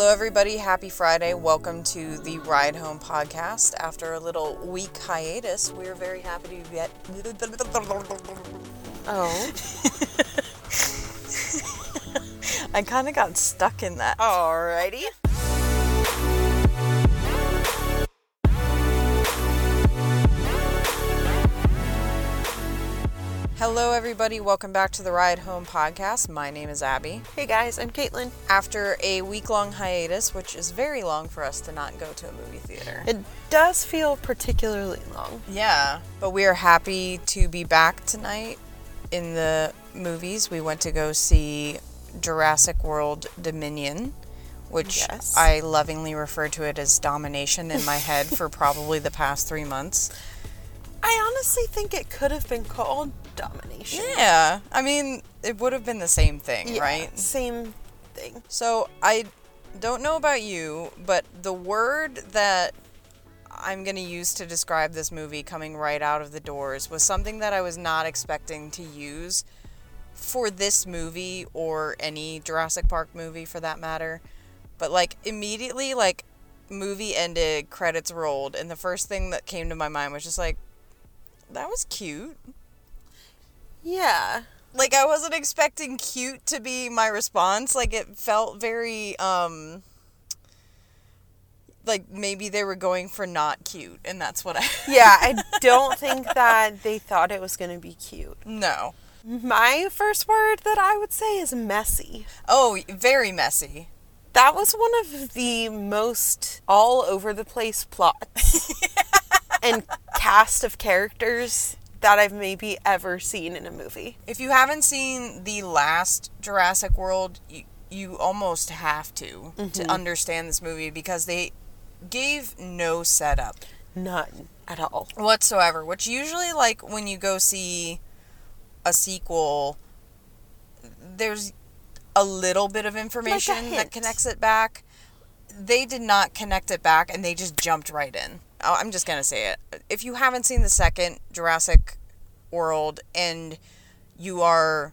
Hello, everybody. Happy Friday. Welcome to the Ride Home podcast. After a little week hiatus, we're very happy to get. Oh. I kind of got stuck in that. Alrighty. Hello, everybody. Welcome back to the Ride Home podcast. My name is Abby. Hey guys, I'm Caitlin. After a week long hiatus, which is very long for us to not go to a movie theater. It does feel particularly long. Yeah, but we are happy to be back tonight in the movies. We went to go see Jurassic World Dominion, which Yes. I lovingly refer to it as domination in my head for probably the past three months. I honestly think it could have been called domination. Yeah, I mean, it would have been the same thing, Yeah, right? Same thing. So I don't know about you, but the word that I'm going to use to describe this movie coming right out of the doors was something that I was not expecting to use for this movie or any Jurassic Park movie for that matter. But like immediately like movie ended, credits rolled, and the first thing that came to my mind was just like that was cute. Yeah. like I wasn't expecting cute to be my response. Like it felt very um like maybe they were going for not cute and that's what I Yeah, I don't think that they thought it was going to be cute. No. My first word that I would say is messy. Oh, very messy. That was one of the most all over the place plots and cast of characters that I've maybe ever seen in a movie. If you haven't seen the last Jurassic World, you, you almost have to to mm-hmm. understand this movie because they gave no setup None at all. whatsoever. Which usually, like when you go see a sequel, there's a little bit of information that connects it back. They did not connect it back, and they just jumped right in. Oh, I'm just gonna say it. If you haven't seen the second Jurassic World and you are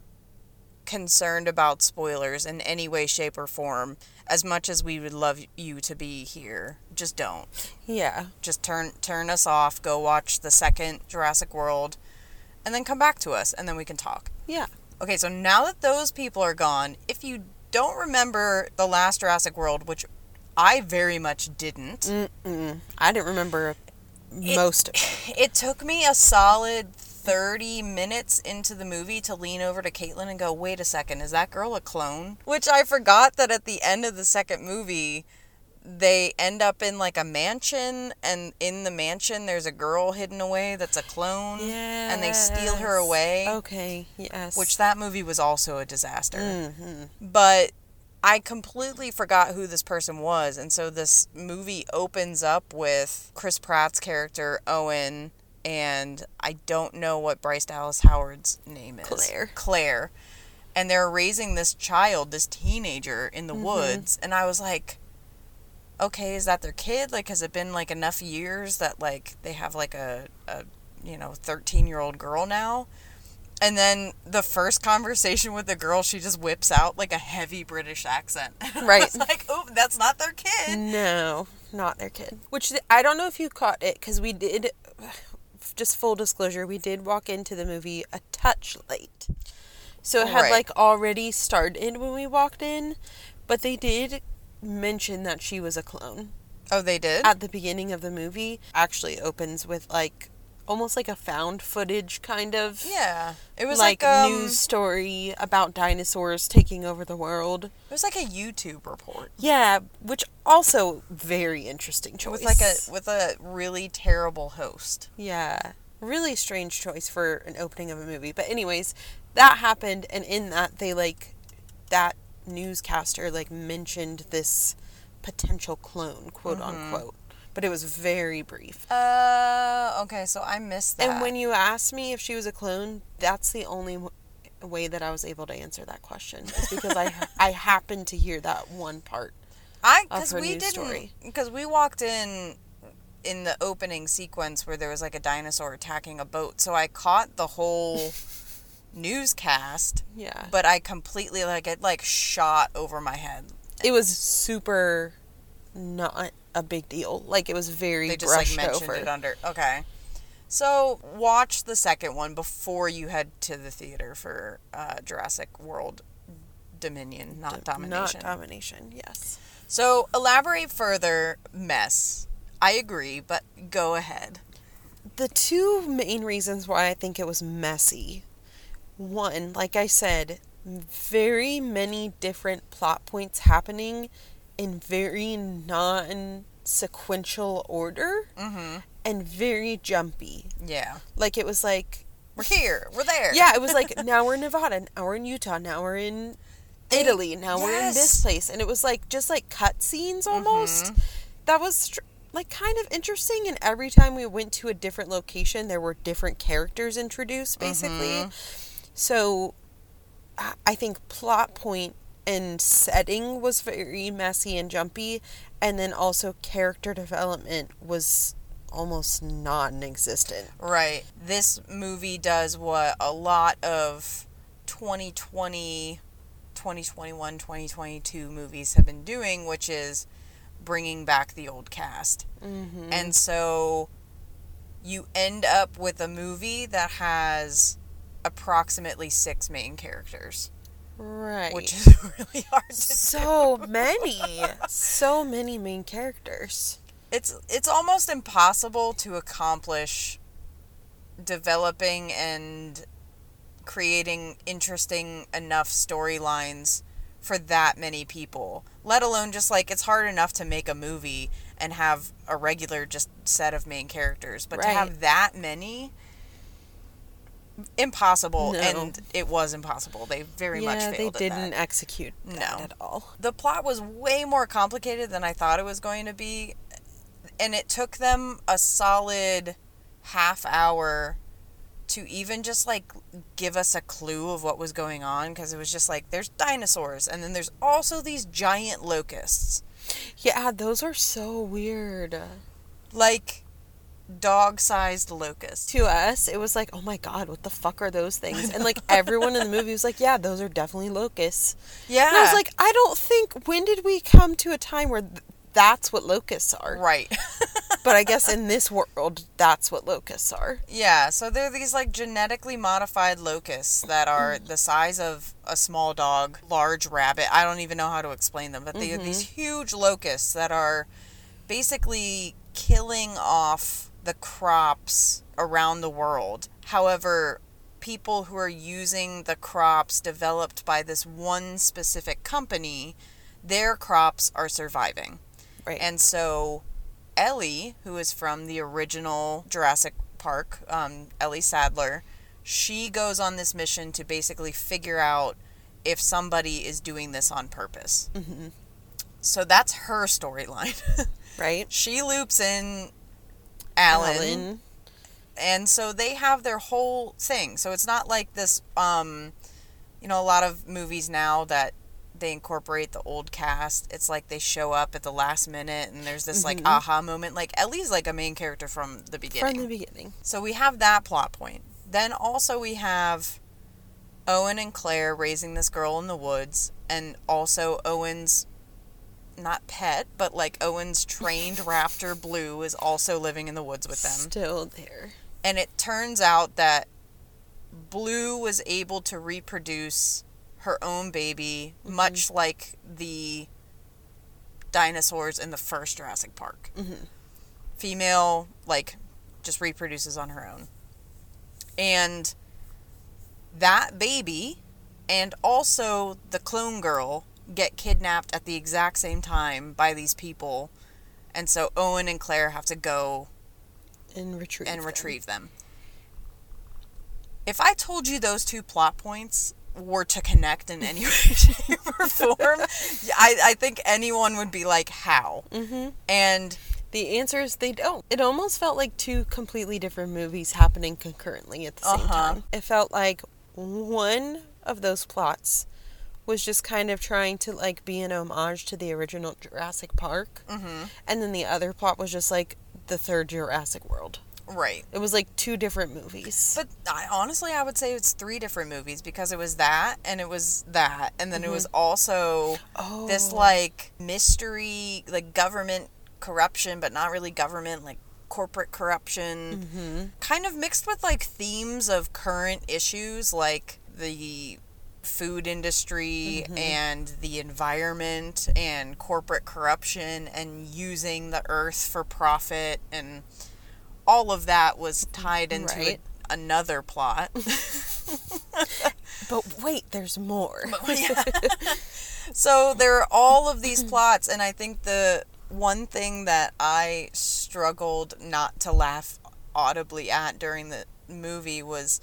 concerned about spoilers in any way, shape, or form, as much as we would love you to be here, just don't Yeah. just turn turn us off, go watch the second Jurassic World, and then come back to us, and then we can talk. Yeah. Okay, so now that those people are gone, if you don't remember the last Jurassic World, which I very much didn't, Mm-mm. I didn't remember most of it. it took me a solid 30 minutes into the movie to lean over to Caitlin and go, wait a second, is that girl a clone? Which I forgot that at the end of the second movie, they end up in like a mansion, and in the mansion, there's a girl hidden away that's a clone, and they steal her away. Okay, yes. Which that movie was also a disaster. hmm But I completely forgot who this person was. And so this movie opens up with Chris Pratt's character, Owen, and I don't know what Bryce Dallas Howard's name is. Claire. Claire. And they're raising this child, this teenager in the Mm-hmm. woods. And I was like, okay, is that their kid? Like, has it been like enough years that like they have like a, a you know, 13 year old girl now? And then the first conversation with the girl, she just whips out like a heavy British accent. Right. like, oh, that's not their kid. No, not their kid. Which I don't know if you caught it because we did. Just full disclosure, we did walk into the movie a touch late, so it had Right. like already started when we walked in, but they did mention that she was a clone Oh, they did? at the beginning of the movie. Actually, opens with like almost like a found footage kind of yeah. It was like, like, um, news story about dinosaurs taking over the world. It was like a YouTube report. Yeah, which also very interesting choice. With like a with a really terrible host. yeah, really strange choice for an opening of a movie. But anyways, that happened, and in that they like that newscaster like mentioned this potential clone, quote Mm-hmm. unquote. But it was very brief. Uh, okay, so I missed that. And when you asked me if she was a clone, that's the only w- way that I was able to answer that question. Is because I I happened to hear that one part. I because we didn't because we walked in in the opening sequence where there was like a dinosaur attacking a boat, so I caught the whole newscast, Yeah. but I completely like it like shot over my head. it was super not a big deal. Like it was very They just like mentioned over. it under. Okay. So watch the second one before you head to the theater for uh, Jurassic World Dominion, not Domination. Not domination. Yes. so elaborate further, mess. I agree, but go ahead. The two main reasons why I think it was messy. One, like I said, very many different plot points happening in very non sequential order Mm-hmm. and very jumpy. Yeah. Like it was like We're here. We're there. yeah, it was like now we're in Nevada, now we're in Utah, now we're in Italy, now we're in this place, and it was like just like cut scenes almost. That was like kind of interesting. And every time we went to a different location, there were different characters introduced, basically. So I- I think plot point and setting was very messy and jumpy, and then also character development was almost non-existent. Right. This movie does what a lot of 2020, 2021, 2022 movies have been doing, which is bringing back the old cast. Mm-hmm. And so you end up with a movie that has approximately six main characters, Right. which is really hard to so many, so many main characters. it's it's almost impossible to accomplish developing and creating interesting enough storylines for that many people let alone just like it's hard enough to make a movie and have a regular just set of main characters but to have that many impossible No. and it was impossible they very much failed they at that didn't execute that No. at all. the plot was way more complicated than I thought it was going to be. And it took them a solid half hour to even just like give us a clue of what was going on because it was just like there's dinosaurs and then there's also these giant locusts. Yeah, those are so weird. Like dog sized locusts. To us, it was like, oh my god, what the fuck are those things? And like everyone in the movie was like, yeah, those are definitely locusts. Yeah. And I was like, I don't think, when did we come to a time where th- that's what locusts are? right. But I guess in this world, that's what locusts are. Yeah, so they're these like genetically modified locusts that are the size of a small dog, large rabbit. I don't even know how to explain them, but they are these mm-hmm. huge locusts that are basically killing off the crops around the world. However, people who are using the crops developed by this one specific company, their crops are surviving. Right. And so Ellie, who is from the original Jurassic Park, um, Ellie Sattler, she goes on this mission to basically figure out if somebody is doing this on purpose. Mhm. So that's her storyline. right? she loops in Alan, and so they have their whole thing. So it's not like this, um, you know, a lot of movies now that they incorporate the old cast. It's like they show up at the last minute, and there's this like Mhm. aha moment. Like Ellie's like a main character from the beginning. From the beginning. So we have that plot point. Then also we have Owen and Claire raising this girl in the woods, and also Owen's not pet, but like Owen's trained raptor Blue is also living in the woods with them. Still there. And it turns out that Blue was able to reproduce her own baby, much like the dinosaurs in the first Jurassic Park. Mhm. Female, like, just reproduces on her own. And that baby and also the clone girl get kidnapped at the exact same time by these people. And so Owen and Claire have to go And retrieve. and them. retrieve them. If I told you those two plot points were to connect in any way, shape, or form, I, I think anyone would be like, how? Mhm. And The answer is they don't. It almost felt like two completely different movies happening concurrently at the same Uh-huh. time. It felt like one of those plots was just kind of trying to like be an homage to the original Jurassic Park, mhm, and then the other plot was just like the third Jurassic World. Right. It was like two different movies. But I, honestly, I would say it's three different movies because it was that and it was that, and then it was also this Mm-hmm. Oh. like mystery, like government corruption, but not really government, like corporate corruption, Mm-hmm. kind of mixed with like themes of current issues like the food industry Mm-hmm. and the environment and corporate corruption and using the earth for profit and all of that was tied into a- another plot. but wait, there's more. So there are all of these plots, and I think the one thing that I struggled not to laugh audibly at during the movie was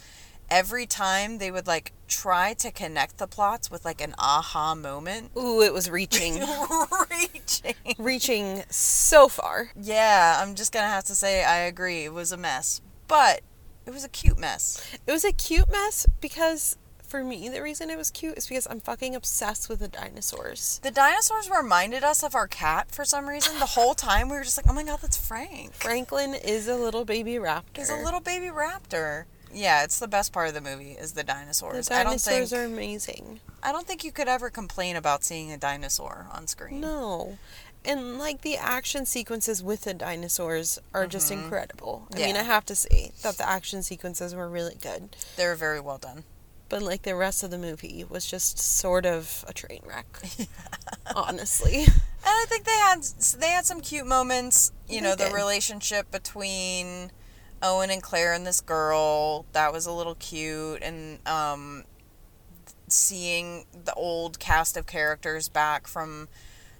every time they would like try to connect the plots with like an aha moment. Ooh, it was reaching, Reaching. reaching so far. Yeah, I'm just gonna have to say I agree. It was a mess, but it was a cute mess. It was a cute mess because for me, the reason it was cute is because I'm fucking obsessed with the dinosaurs. The dinosaurs reminded us of our cat for some reason. The whole time we were just like, "Oh my god, that's Frank." Franklin is a little baby raptor. He's a little baby raptor. Yeah, it's the best part of the movie is the The dinosaurs. I don't dinosaurs think are amazing. I don't think you could ever complain about seeing a dinosaur on screen. No. And like the action sequences with the dinosaurs are just incredible. I mean, Mm-hmm. I have to say that the action sequences were really good. They were very well done. But like the rest of the movie was just sort of a train wreck. Honestly. And I think they had they had some cute moments. You They know, the relationship between Owen and Claire and this girl that was a little cute, and um, seeing the old cast of characters back from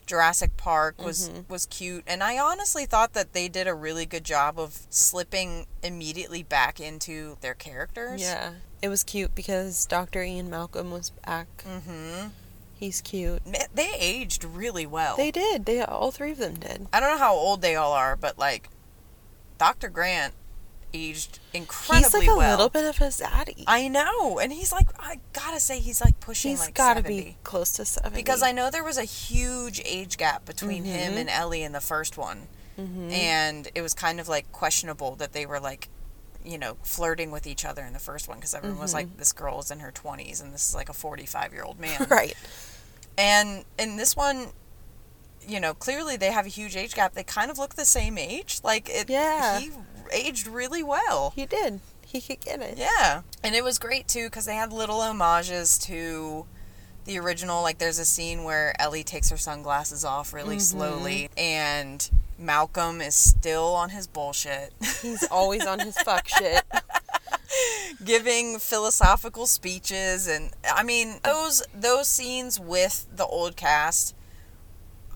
Jurassic Park was Mm-hmm. was cute. And I honestly thought that they did a really good job of slipping immediately back into their characters. Yeah. It was cute because Dr. Ian Malcolm was back. Mm-hmm. He's cute. They aged really well. They did. They all three of them did. I don't know how old they all are, but like Dr. Grant aged incredibly He's like a well. little bit of a zaddy. I know, and he's like I gotta say he's like pushing He's like got to 70. be close to 70. because I know there was a huge age gap between Mm-hmm. him and Ellie in the first one. And it was kind of like questionable that they were like you know, flirting with each other in the first one because everyone was Mm-hmm. like, this girl is in her 20s and this is like a 45 year old man. Right. And in this one, you know, clearly they have a huge age gap. They kind of look the same age. Like it Yeah. he aged really well. He did. He could get it. Yeah. And it was great too cuz they had little homages to the original like there's a scene where Ellie takes her sunglasses off really mm-hmm. slowly and Malcolm is still on his bullshit He's always on his fuck shit. giving philosophical speeches and I mean those those scenes with the old cast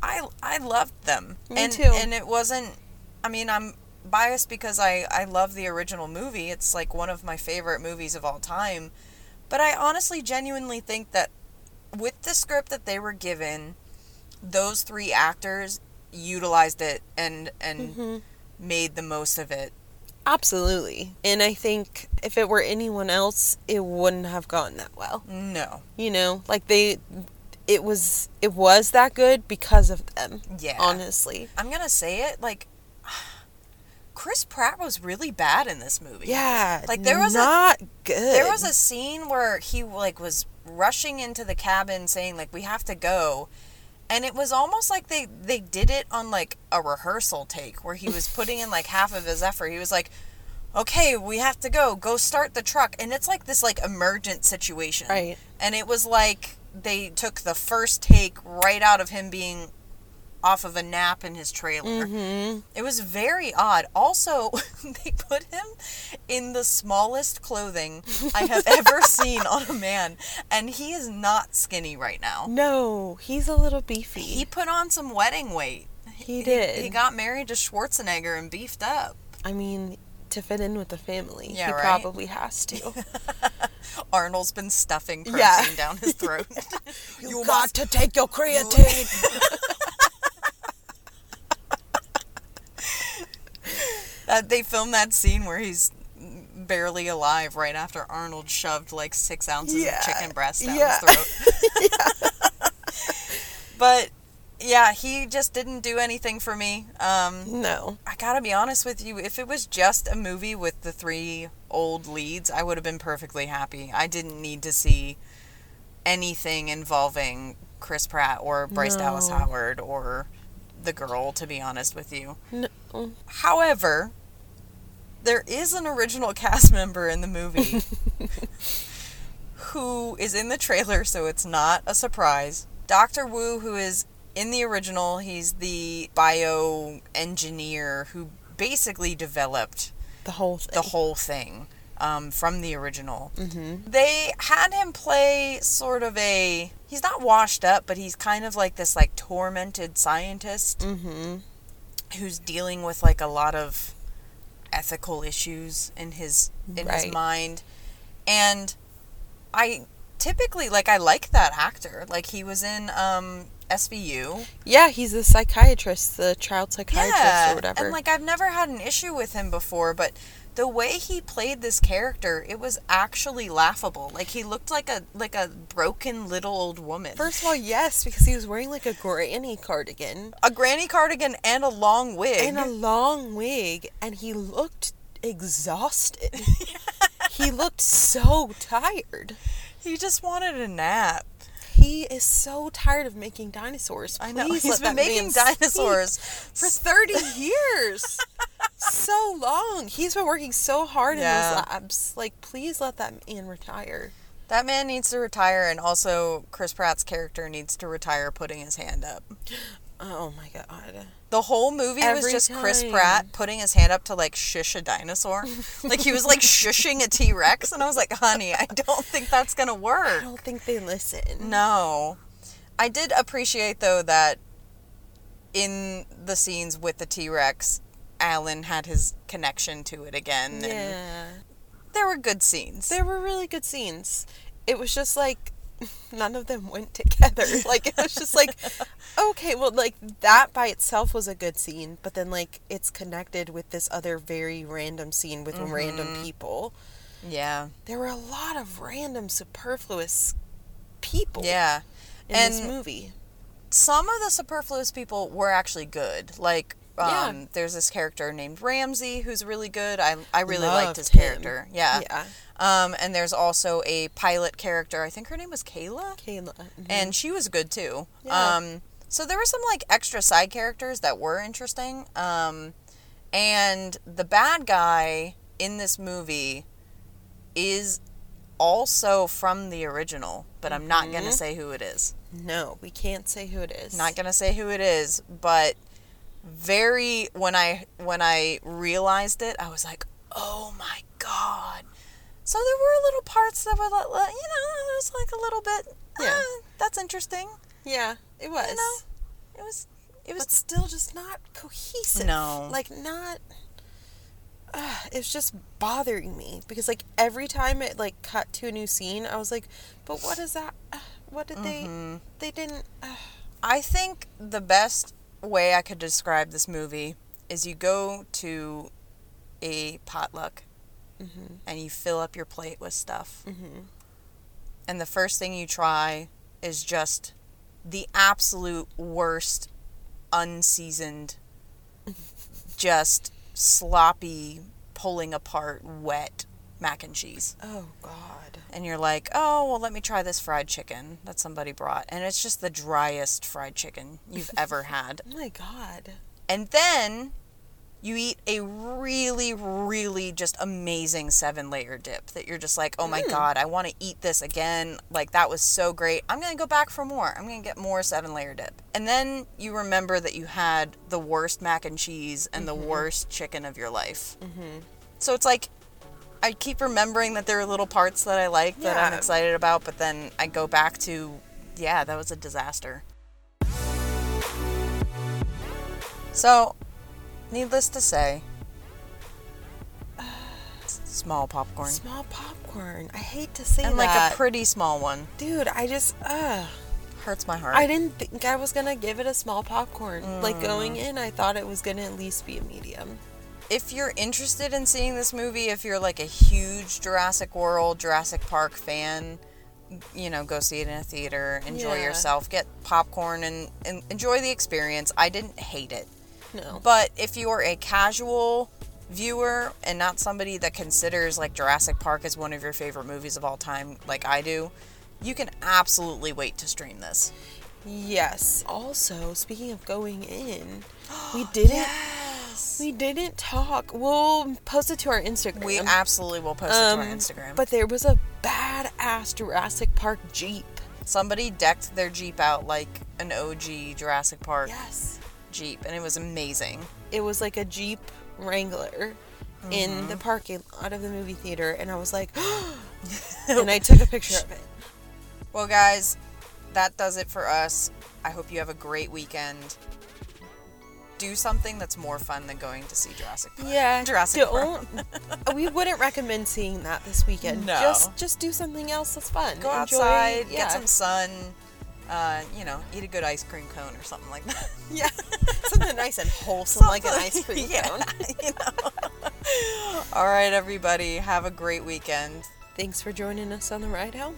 I I loved them. Me and too. and it wasn't I mean I'm biased because I I love the original movie. It's like one of my favorite movies of all time. But I honestly genuinely think that with the script that they were given, those three actors utilized it and and Mm-hmm. made the most of it. Absolutely. And I think if it were anyone else, it wouldn't have gone that well. No. You know, like they it was it was that good because of them. Yeah. Honestly. I'm gonna say it like Chris Pratt was really bad in this movie. Yeah. Like, there was a- not good. There was a scene where he like was rushing into the cabin saying like we have to go. And it was almost like they they did it on like a rehearsal take where he was putting in like half of his effort. He was like, "Okay, we have to go. Go start the truck." And it's like this like emergent situation. Right. And it was like they took the first take right out of him being off of a nap in his trailer. Mhm. It was very odd. Also, they put him in the smallest clothing I have ever seen on a man, and he is not skinny right now. No, he's a little beefy. He put on some wedding weight. He did. He, got married to Schwarzenegger and beefed up. I mean, to fit in with the family, Yeah, he right. probably has to. Arnold's been stuffing protein Yeah. down his throat. you got to take your creatine. Uh, they filmed that scene where he's barely alive right after Arnold shoved like six ounces Yeah. of chicken breast down Yeah. his throat. but yeah, he just didn't do anything for me. Um, No. I gotta be honest with you, if it was just a movie with the three old leads, I would have been perfectly happy. I didn't need to see anything involving Chris Pratt or Bryce No. Dallas Howard or the girl, to be honest with you. No. However, there is an original cast member in the movie who is in the trailer, so it's not a surprise. Dr. Wu, who is in the original, he's the bio engineer who basically developed The whole thing. the whole thing um, from the original. Mm-hmm. They had him play sort of a. He's not washed up, but he's kind of like this like tormented scientist Mm-hmm. who's dealing with like a lot of ethical issues in his in Right. his mind and i typically like i like that actor like he was in um svu Yeah, he's the psychiatrist, the child psychiatrist yeah or whatever. and like i've never had an issue with him before but the way he played this character it was actually laughable. Like he looked like a like a broken little old woman. First of all, yes, because he was wearing like a granny cardigan. A granny cardigan and a long wig. And a long wig, and he looked exhausted. he looked so tired. he just wanted a nap He is so tired of making dinosaurs. I know. he's been making dinosaurs for 30 years. so long. He's been working so hard in Yeah. those labs. Like, please let that man retire. That man needs to retire, and also Chris Pratt's character needs to retire putting his hand up. Oh my god. The whole movie was Every just Chris time. Pratt putting his hand up to like shush a dinosaur. like he was like shushing a T Rex, and I was like, honey, I don't think that's gonna work. I don't think they listen. No. I did appreciate though that in the scenes with the T Rex, Alan had his connection to it again. And Yeah. there were good scenes. There were really good scenes. It was just like none of them went together. Like it was just like okay, well like that by itself was a good scene, but then like it's connected with this other very random scene with random mm-hmm. people. yeah. There were a lot of random superfluous people Yeah. in and this movie. some of the superfluous people were actually good. Like, um, Yeah. there's this character named Ramsay who's really good. I I really Loved liked his him. character. Yeah. Yeah. Um, and there's also a pilot character. I think her name was Kayla, Kayla. mhm. and she was good too. Yeah. Um, so there were some like extra side characters that were interesting. Um, and the bad guy in this movie is also from the original, but I'm not gonna Mhm. say who it is. no, we can't say who it is. Not gonna say who it is, but very when I when I realized it, I was like, oh my god. So there were little parts that were, like, you know, it was like a little bit. Yeah. "Ah, that's interesting. Yeah, it was. You know, It was. It was. but still just not cohesive. No. Like not uh, it was just bothering me because like every time it like cut to a new scene, I was like, "But what is that? Uh, what did Mhm. they they didn't uh, I think the best way I could describe this movie is you go to a potluck mhm, and you fill up your plate with stuff. mhm. and the first thing you try is just the absolute worst unseasoned just sloppy pulling apart wet mac and cheese Oh god. and you're like oh well let me try this fried chicken that somebody brought and it's just the driest fried chicken you've ever had Oh my god. and then you eat a really, really just amazing seven layer dip that you're just like, oh my Mm. God, I want to eat this again. Like, that was so great. I'm going to go back for more. I'm going to get more seven layer dip. And then you remember that you had the worst mac and cheese and the worst chicken of your life. Mhm. So it's like, I keep remembering that there are little parts that I like that I'm excited about, but then I go back to, yeah, that was a disaster. So, needless to say, small popcorn. Small popcorn. I hate to say that. And like a pretty small one. Dude, I just uh Hurts my heart. I didn't think I was gonna give it a small popcorn. Like going Mm. in, I thought it was gonna at least be a medium. If you're interested in seeing this movie, if you're like a huge Jurassic World, Jurassic Park fan, you know, go see it in a theater, enjoy Yeah. yourself, get popcorn, and, and enjoy the experience. I didn't hate it. No. But if you're a casual viewer and not somebody that considers like Jurassic Park as one of your favorite movies of all time, like I do, you can absolutely wait to stream this. Yes. Also, speaking of going in, we didn't Yes. We didn't talk. We'll post it to our Instagram. We absolutely will post it to our Um, Instagram. But there was a badass Jurassic Park Jeep. somebody decked their Jeep out like an OG Jurassic Park Yes. Jeep, and it was amazing. It was like a Jeep Wrangler in Mm-hmm. the parking lot of the movie theater, and I was like, and I took a picture of it. Well, guys, that does it for us. I hope you have a great weekend. Do something that's more fun than going to see Jurassic Park. Yeah, Jurassic Park. we wouldn't recommend seeing that this weekend. No. Just just do something else that's fun. Go Enjoy- outside, yeah. get some sun. Uh, you know, eat a good ice cream cone or something like that. Yeah, something nice and wholesome like an ice cream yeah, cone. you know. All right, everybody. Have a great weekend. Thanks for joining us on the ride home.